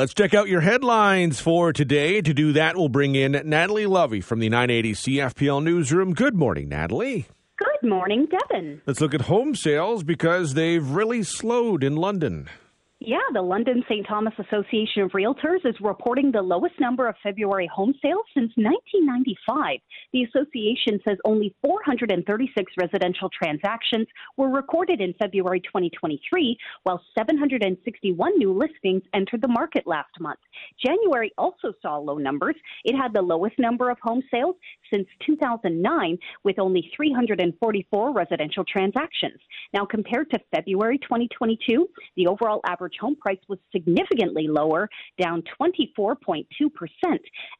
Let's check out your headlines for today. To do that, we'll bring in Natalie Lovie from the 980 CFPL Newsroom. Good morning, Natalie. Good morning, Devon. Let's look at home sales because they've really slowed in London. Yeah, the London St. Thomas Association of Realtors is reporting the lowest number of February home sales since 1995. The association says only 436 residential transactions were recorded in February 2023, while 761 new listings entered the market last month. January also saw low numbers. It had the lowest number of home sales since 2009, with only 344 residential transactions. Now, compared to February 2022, the overall average average home price was significantly lower, down 24.2%.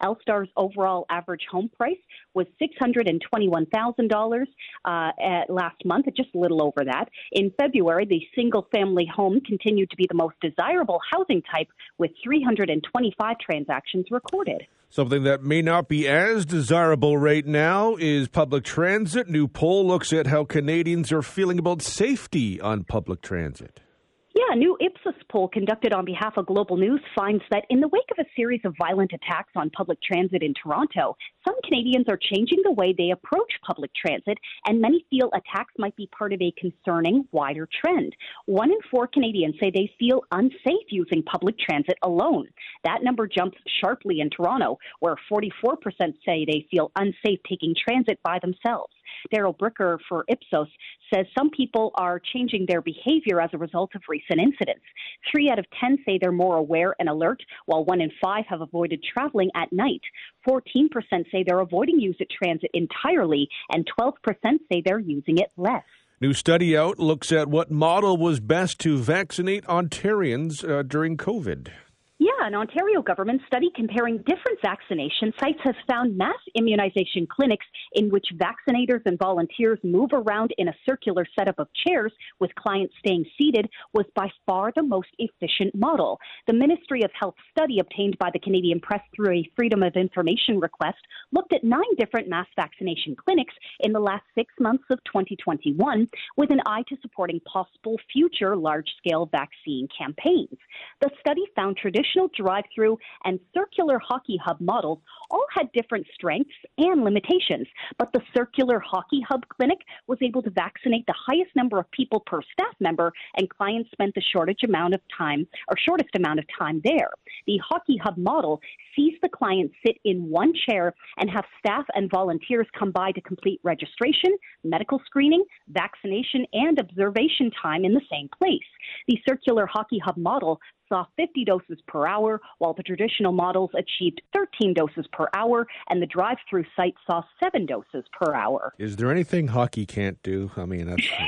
LSTAR's overall average home price was $621,000 uh, last month, just a little over that. In February, the single family home continued to be the most desirable housing type with 325 transactions recorded. Something that may not be as desirable right now is public transit. New poll looks at how Canadians are feeling about safety on public transit. Yeah, a new Ipsos poll conducted on behalf of Global News finds that in the wake of a series of violent attacks on public transit in Toronto, some Canadians are changing the way they approach public transit, and many feel attacks might be part of a concerning wider trend. One in four Canadians say they feel unsafe using public transit alone. That number jumps sharply in Toronto, where 44% say they feel unsafe taking transit by themselves. Darrell Bricker for Ipsos says some people are changing their behavior as a result of recent incidents. Three out of 10 say they're more aware and alert, while one in five have avoided traveling at night. 14% say they're avoiding use of transit entirely, and 12% say they're using it less. New study out looks at what model was best to vaccinate Ontarians uh, during COVID. An Ontario government study comparing different vaccination sites has found mass immunization clinics in which vaccinators and volunteers move around in a circular setup of chairs with clients staying seated was by far the most efficient model. The Ministry of Health study obtained by the Canadian Press through a Freedom of Information request looked at nine different mass vaccination clinics in the last six months of 2021 with an eye to supporting possible future large scale vaccine campaigns. The study found traditional drive through, and circular hockey hub models all had different strengths and limitations. But the circular hockey hub clinic was able to vaccinate the highest number of people per staff member, and clients spent the shortest amount of time or shortest amount of time there. The hockey hub model sees the client sit in one chair and have staff and volunteers come by to complete registration, medical screening, vaccination, and observation time in the same place. The circular hockey hub model saw 50 doses per hour, while the traditional models achieved 13 doses per hour, and the drive through site saw seven doses per hour. Is there anything hockey can't do? I mean, that's.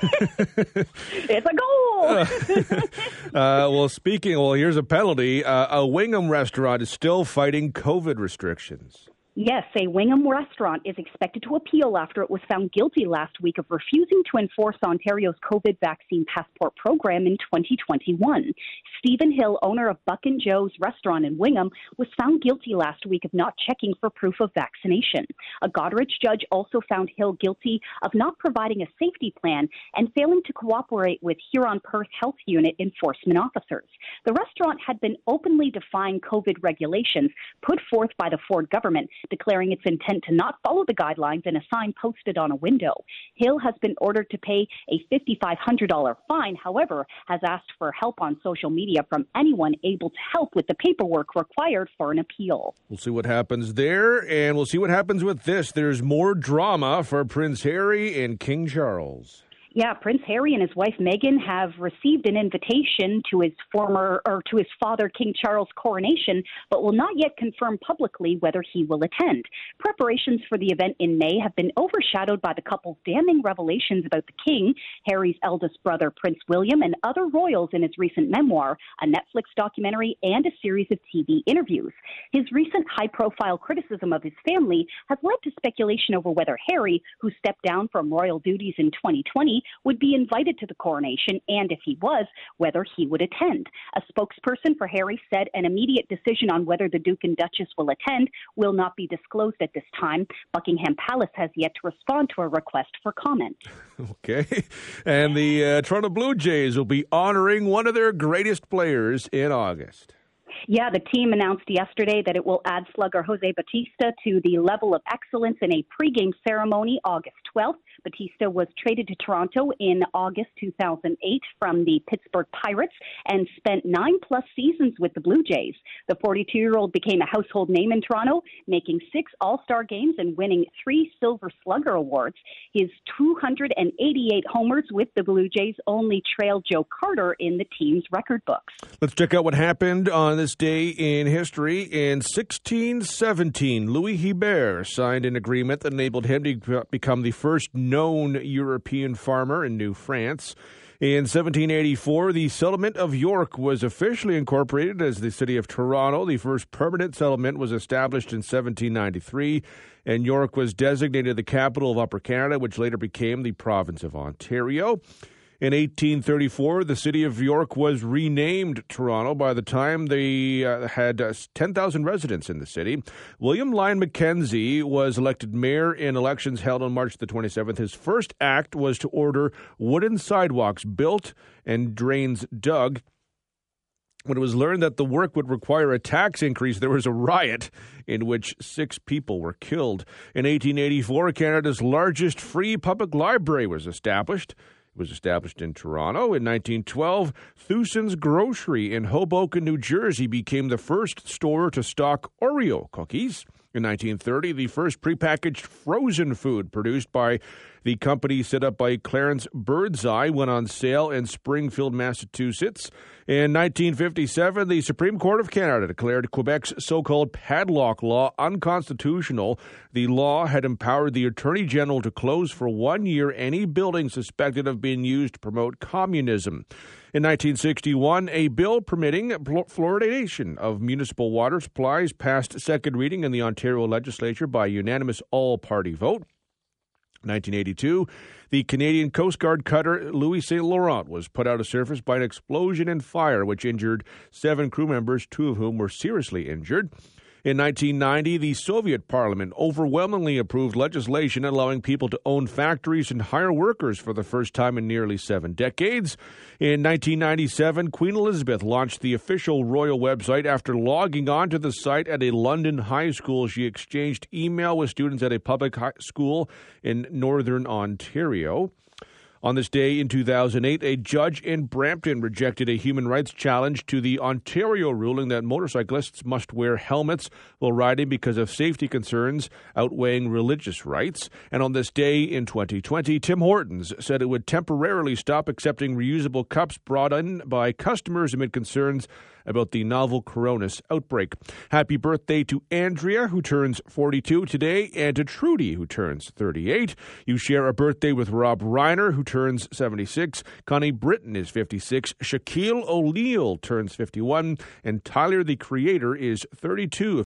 it's a goal! uh, well, speaking, well, here's a penalty. Uh, a Wingham restaurant is still fighting COVID restrictions. Yes, a Wingham restaurant is expected to appeal after it was found guilty last week of refusing to enforce Ontario's COVID vaccine passport program in 2021. Stephen Hill, owner of Buck and Doe's restaurant in Wingham, was found guilty last week of not checking for proof of vaccination. A Goderich judge also found Hill guilty of not providing a safety plan and failing to cooperate with Huron Perth Health Unit enforcement officers. The restaurant had been openly defying COVID regulations put forth by the Ford government declaring its intent to not follow the guidelines and a sign posted on a window. Hill has been ordered to pay a $5,500 fine, however, has asked for help on social media from anyone able to help with the paperwork required for an appeal. We'll see what happens there, and we'll see what happens with this. There's more drama for Prince Harry and King Charles. Yeah, Prince Harry and his wife Meghan have received an invitation to his former or to his father King Charles' coronation, but will not yet confirm publicly whether he will attend. Preparations for the event in May have been overshadowed by the couple's damning revelations about the king, Harry's eldest brother Prince William, and other royals in his recent memoir, a Netflix documentary, and a series of TV interviews. His recent high-profile criticism of his family has led to speculation over whether Harry, who stepped down from royal duties in 2020, would be invited to the coronation, and if he was, whether he would attend. A spokesperson for Harry said an immediate decision on whether the Duke and Duchess will attend will not be disclosed at this time. Buckingham Palace has yet to respond to a request for comment. Okay. And the uh, Toronto Blue Jays will be honoring one of their greatest players in August. Yeah, the team announced yesterday that it will add slugger Jose Bautista to the level of excellence in a pregame ceremony August 12th. Bautista was traded to Toronto in August 2008 from the Pittsburgh Pirates and spent nine plus seasons with the Blue Jays. The 42 year old became a household name in Toronto, making six All Star games and winning three Silver Slugger awards. His 288 homers with the Blue Jays only trailed Joe Carter in the team's record books. Let's check out what happened on this day in history. In 1617, Louis Hebert signed an agreement that enabled him to become the first known European farmer in New France. In 1784, the settlement of York was officially incorporated as the city of Toronto. The first permanent settlement was established in 1793, and York was designated the capital of Upper Canada, which later became the province of Ontario. In 1834, the city of York was renamed Toronto. By the time they uh, had uh, 10,000 residents in the city, William Lyon Mackenzie was elected mayor in elections held on March the 27th. His first act was to order wooden sidewalks built and drains dug. When it was learned that the work would require a tax increase, there was a riot in which six people were killed. In 1884, Canada's largest free public library was established. Was established in Toronto. In 1912, Thewson's Grocery in Hoboken, New Jersey became the first store to stock Oreo cookies. In 1930, the first prepackaged frozen food produced by the company set up by Clarence Birdseye went on sale in Springfield, Massachusetts. In 1957, the Supreme Court of Canada declared Quebec's so called padlock law unconstitutional. The law had empowered the Attorney General to close for one year any building suspected of being used to promote communism. In 1961, a bill permitting fluoridation of municipal water supplies passed second reading in the Ontario legislature by unanimous all party vote. 1982, the Canadian Coast Guard cutter Louis Saint Laurent was put out of service by an explosion and fire, which injured seven crew members, two of whom were seriously injured. In 1990, the Soviet parliament overwhelmingly approved legislation allowing people to own factories and hire workers for the first time in nearly seven decades. In 1997, Queen Elizabeth launched the official royal website after logging onto the site at a London high school. She exchanged email with students at a public school in northern Ontario. On this day in 2008, a judge in Brampton rejected a human rights challenge to the Ontario ruling that motorcyclists must wear helmets while riding because of safety concerns outweighing religious rights. And on this day in 2020, Tim Hortons said it would temporarily stop accepting reusable cups brought in by customers amid concerns about the novel coronavirus outbreak. Happy birthday to Andrea, who turns 42 today, and to Trudy, who turns 38. You share a birthday with Rob Reiner, who turns 76. Connie Britton is 56. Shaquille O'Neal turns 51. And Tyler, the creator, is 32.